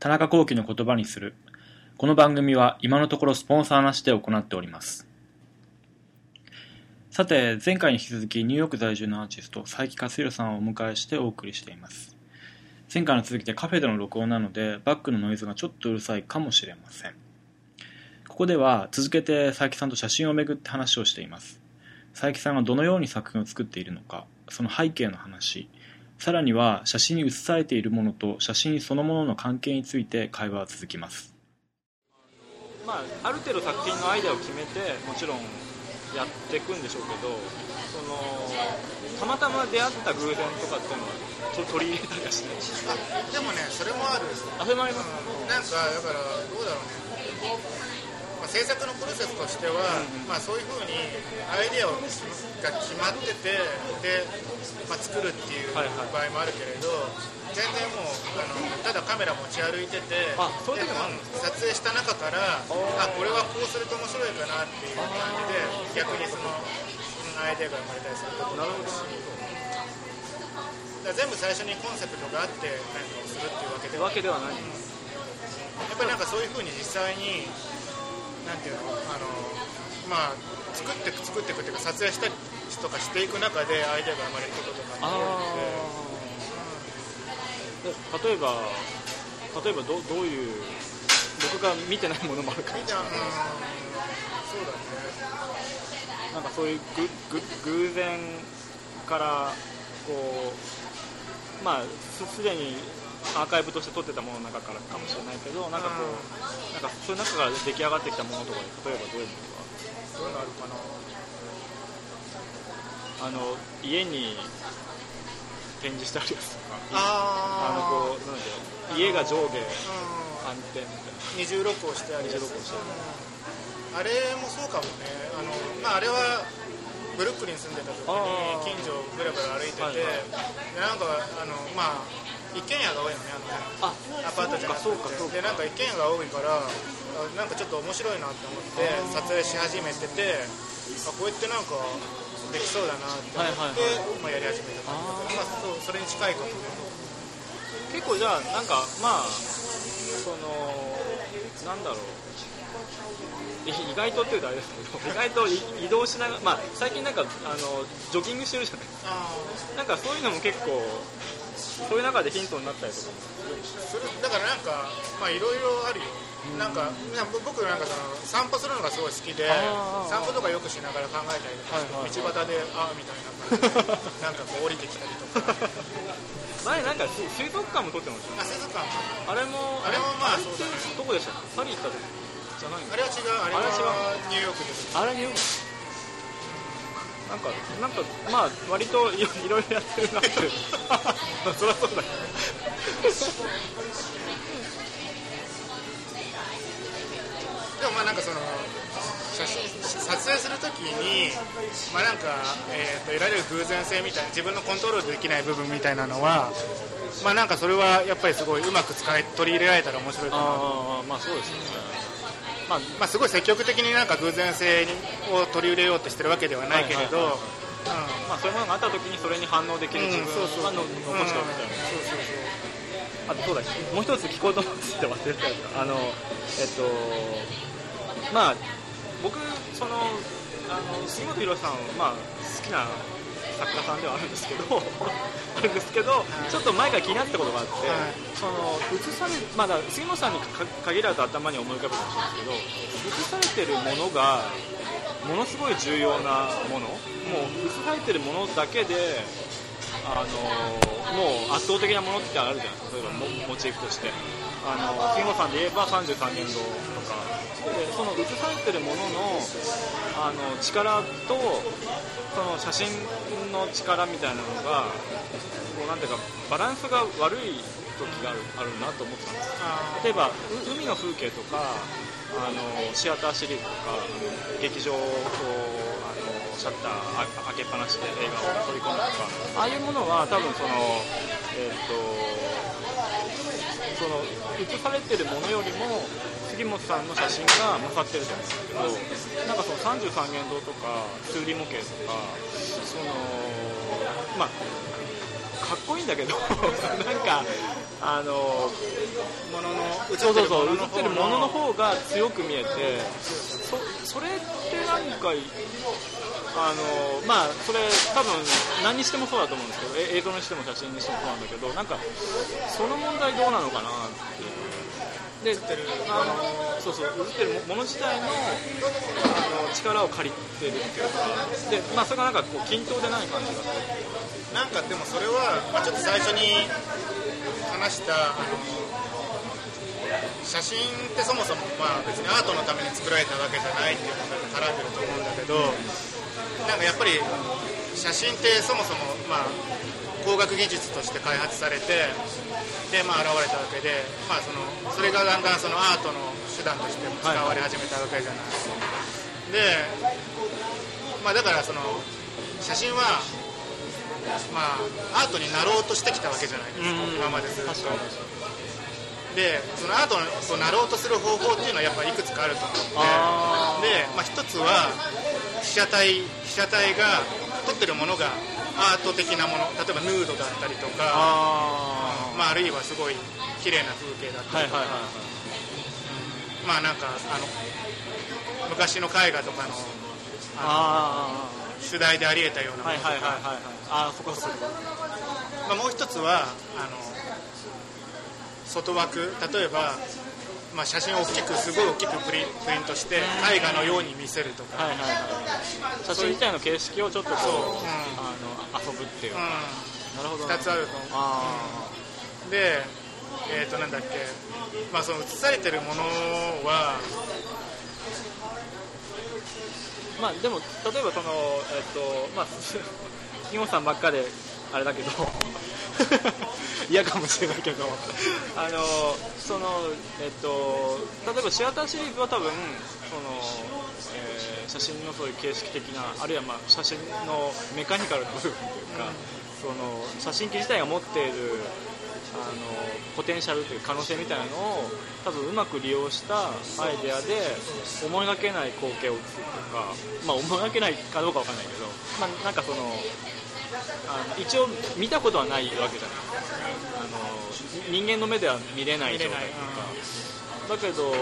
田中幸喜の言葉にする。この番組は今のところスポンサーなしで行っております。さて前回に引き続きニューヨーク在住のアーティスト佐伯勝弘さんをお迎えしてお送りしています。前回の続きでカフェでの録音なのでバックのノイズがちょっとうるさいかもしれません。ここでは続けて佐伯さんと写真をめぐって話をしています。佐伯さんがどのように作品を作っているのかその背景の話さらには写真に写されているものと写真そのものの関係について会話は続きます。まあ、ある程度作品のアイデアを決めてもちろんやっていくんでしょうけどそのたまたま出会った偶然とかっていうのはと取り入れたりはしないあでもねそれもある。あそれもあります。なんかだからどうだろうね、まあ、制作のプロセスとしては、まあ、そういうふうにアイデアをが決まっててで、まあ、作るっていう場合もあるけれど、全然もうあのただカメラ持ち歩いてて撮影した中からあこれはこうすると面白いかなっていう感じで逆にそのうんアイデアが生まれたりすることもあるし。全部最初にコンセプトがあって何かをするっていうわけってではわけではない。やっぱりなんかそういうふうに実際になんていうのあのまあ作っていく作っていくっていうか撮影したりとかしていく中でアイデアが生まれることとかも多いので例えば例えばどどういう僕が見てないものもあるか。みんなうんそうだねなんかそういうぐぐ偶然からこうまあすでにアーカイブとして撮ってたものの中からかもしれないけどなんかこうなんかそういう中から出来上がってきたものとかで例えばどういうもどういうのあるかな。のがあの家に展示してあるやつとかあのあこうなんで家が上下。う反転みたいん二重録をしてあるやつあれもそうかもね。あの、まあ、あれはブルックリン住んでた時に近所をぶらぶら歩いてて、はいはい。でなんかあのまあ一軒家が多いのねあの辺あアパートじゃなくそうかそうか。てでなんか一軒家が多いからあなんかちょっと面白いなって思って撮影し始めててあこうやってなんかできそうだなって思って、まあ、やり始めた感じだからまあ、そうそれに近いかもね。結構じゃあなんかまあそのなんだろう。い意外とっていうとあれですけど意外とい移動しながら、まあ、最近なんかあのジョギングしてるじゃない。あなんかそういうのも結構そういう中でヒントになったりとか。もそれだからなんかまあいろいろあるよ。なんかな僕なんかその散歩するのがすごい好きで散歩とかよくしながら考えたりとかして、はいはい。道端でああみたいな感じで なんかこう降りてきたりとか。前なんか水水族館も撮ってましたあ水族館あれもあれもまあれっねどこでしたっけ？パリ行った時じゃないの？あれは違う。あれはニューヨーク。ですあれになんかなんかまあ割といろいろやってるなってそりゃそう。だけどでもまあなんかその写真撮影するときにまあなんか、えー、と得られる偶然性みたいな自分のコントロールできない部分みたいなのはまあなんかそれはやっぱりすごいうまく使い取り入れられたら面白いかなとああまあそうですよねまあまあ、すごい積極的になんか偶然性を取り入れようとしてるわけではないけれど、はいまあそういうものがあった時にそれに反応できる自分うんそうそうはの残しておくみたいなそうそうそう。あとそうだもう一つ聞こうと思って忘れてたやつあのえっとまあ僕そのあの杉本博さん、まあ、好きな作家さんではあるんですけど あるんですけどちょっと前から気になったことがあって、はい。その映されまだ杉本さんにか限らず頭に思い浮かぶかもしれないですけど映されてるものがものすごい重要なもの。もう映されてるものだけであのもう圧倒的なものってあるじゃないですか。例えばモモチーフとして。あの杉本さんで言えば33年度とかでその映されてるもののあの力とその写真の力みたいなのがこうなんていうかバランスが悪い時があるあるなと思ってたんですあ例えばう海の風景とかあのシアターシリーズとか劇場をこうあのシャッターあ開けっぱなしで映画を撮り込むとかああいうものは多分そのえっ、とその映されてるものよりも杉本さんの写真が勝ってるじゃないですけどなんかその33元堂とか数理模型とかそのまあかっこいいんだけど なんかあのものの映そうそうそう映のってるものの方が強く見えてそそれってなんかあのまあそれ多分何にしてもそうだと思うんですけどえ映像にしても写真にしてもそうなんだけどなんかその問題どうなのかなっていうであのそうそう映ってるもの自体のあの力を借りてるっていう。かで、まあ、それがなんかこう均等でない感じがなんかでもそれは、まあ、ちょっと最初に話したあの写真ってそもそもまあ別にアートのために作られたわけじゃないっていうのが絡んでると思うんだけどなんかやっぱり写真ってそもそもまあ工学技術として開発されてでまあ現れたわけでまあそのそれがだんだんそのアートの手段として使われ始めたわけじゃないでまあだからその写真はまあアートになろうとしてきたわけじゃないですか今までずっと。でそのアートとなろうとする方法っていうのはやっぱりいくつかあると思って。で、まあ、一つは被写体被写体が撮ってるものがアート的なもの例えばヌードだったりとかあまあ、あるいはすごい綺麗な風景だっーたりとか、まあなんかあの昔の絵画とかのあ主題でありえたようなあものとか、あーそこそこ。まあ、もう一つはあの外枠。例えば、まあ、写真を大きくすごい大きくプリプリントして絵画のように見せるとか、はいはいはい。写真自体の形式をちょっとこうあの遊ぶっていう。うなるほど。ん、2つあると思あうでえっ、となんだっけ、まあ、その写されてるものはーまあでも例えばそのえっとまあ日本さんばっかであれだけど嫌かもしれないけど。あのそのえっと例えばシアターシリーズは多分その、えー写真のそういう形式的なあるいはまあ写真のメカニカルな部分というか、その写真機自体が持っているあのポテンシャルという可能性みたいなのを多分うまく利用したアイデアで思いがけない光景を写すとか、まあ、思いがけないかどうかわかんないけど、まあ、なんかそのあの一応見たことはないわけじゃないあの人間の目では見れない状態というか。だけどその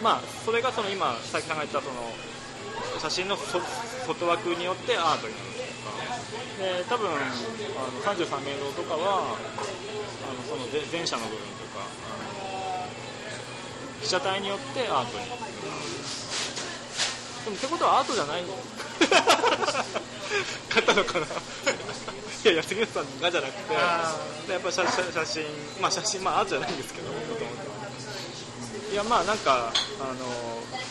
まあそれがその今佐々木さんが言ったその写真のそ外枠によってアートになるというか。で多分あの33名堂とかはあのその前者の部分とかあの被写体によってアートにでもってことはアートじゃない 買ったのかないやいや杉内さんがじゃなくてやっぱ写写写真まあ写真まあアートじゃないんですけどいやまあなんかあの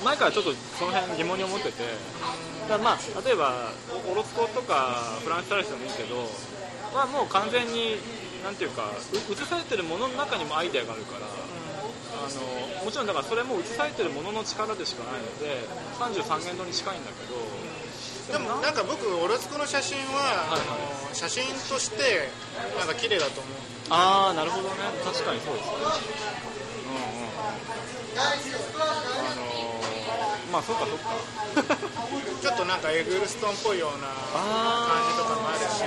前からちょっとその辺疑問に思っててだまあ例えばオオロスコとかフランス・タレスでもいいけど、まあ、もう完全になんていうかう映されてるものの中にもアイデアがあるから、あのもちろんだからそれも映されてるものの力でしかないので33元度に近いんだけどでもなんか僕オロスコの写真は、はいはい。あの写真としてなんか綺麗だと思う。ああなるほどね。確かにそうですね。うんうん。あのー、まあそっかそっか。ちょっとなんかエグルストンっぽいような感じとかもあるし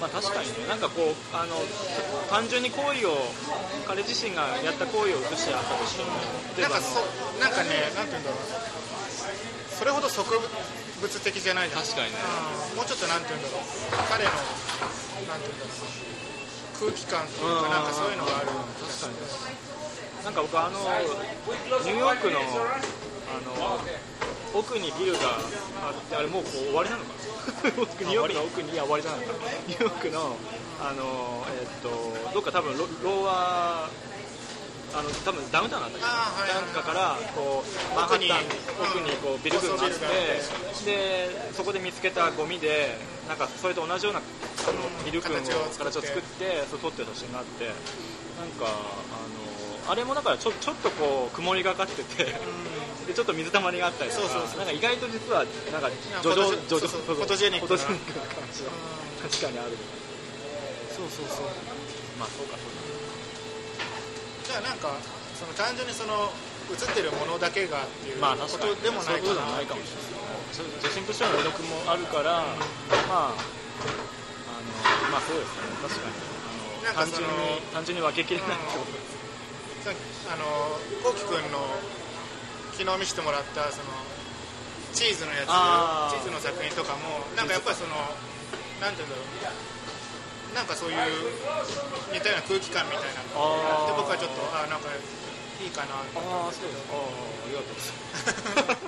まあ確かにね。なんかこうあの単純に行為を彼自身がやった行為を映してあったとしてもなんかそなんかねなんていうんだろうそれほど植物的じゃないじゃん。確かにね。うん。もうちょっとなんていうんだろう。彼のなんていうんだろう。空気感というかなんかそういうのがある確かに。なんか僕あのニューヨークのあの奥にビルがあってあれもうこう 終わりなのかな？ニューヨークの奥に？いや終わり。じゃないかニューヨークのあのえっとどっか多分ロローアあの多分ダウンタウンなんだけどなんかからこうマンハッタン奥にこうビル群があってでそこで見つけたゴミでなんかそれと同じようなあのビル群を形を作って。そう撮ってる写真があってなんかあのあれもだからちょちょっとこう曇りがかっててでちょっと水たまりがあったりとかなんか意外と実はなんかなんかジョジョジョフォト感じは確かにある。そうそうそう。まあそうかそうじゃあなんかその単純にその映ってるものだけがっていうことでもないかな。そういうことでもないかもしれない。ジェシンとしての魅力もあるから、まああのまあそうですね。確かに。あの単なんかその純に単純に分けきれないってことさあのこうきくんの昨日見せてもらったそのチーズのやつチーズの作品とかもなんかやっぱりそのなんていうんだろうなんかそういう似たような空気感みたいなのがあって僕はちょっとあなんかいいかなとああそうですああありがとうございます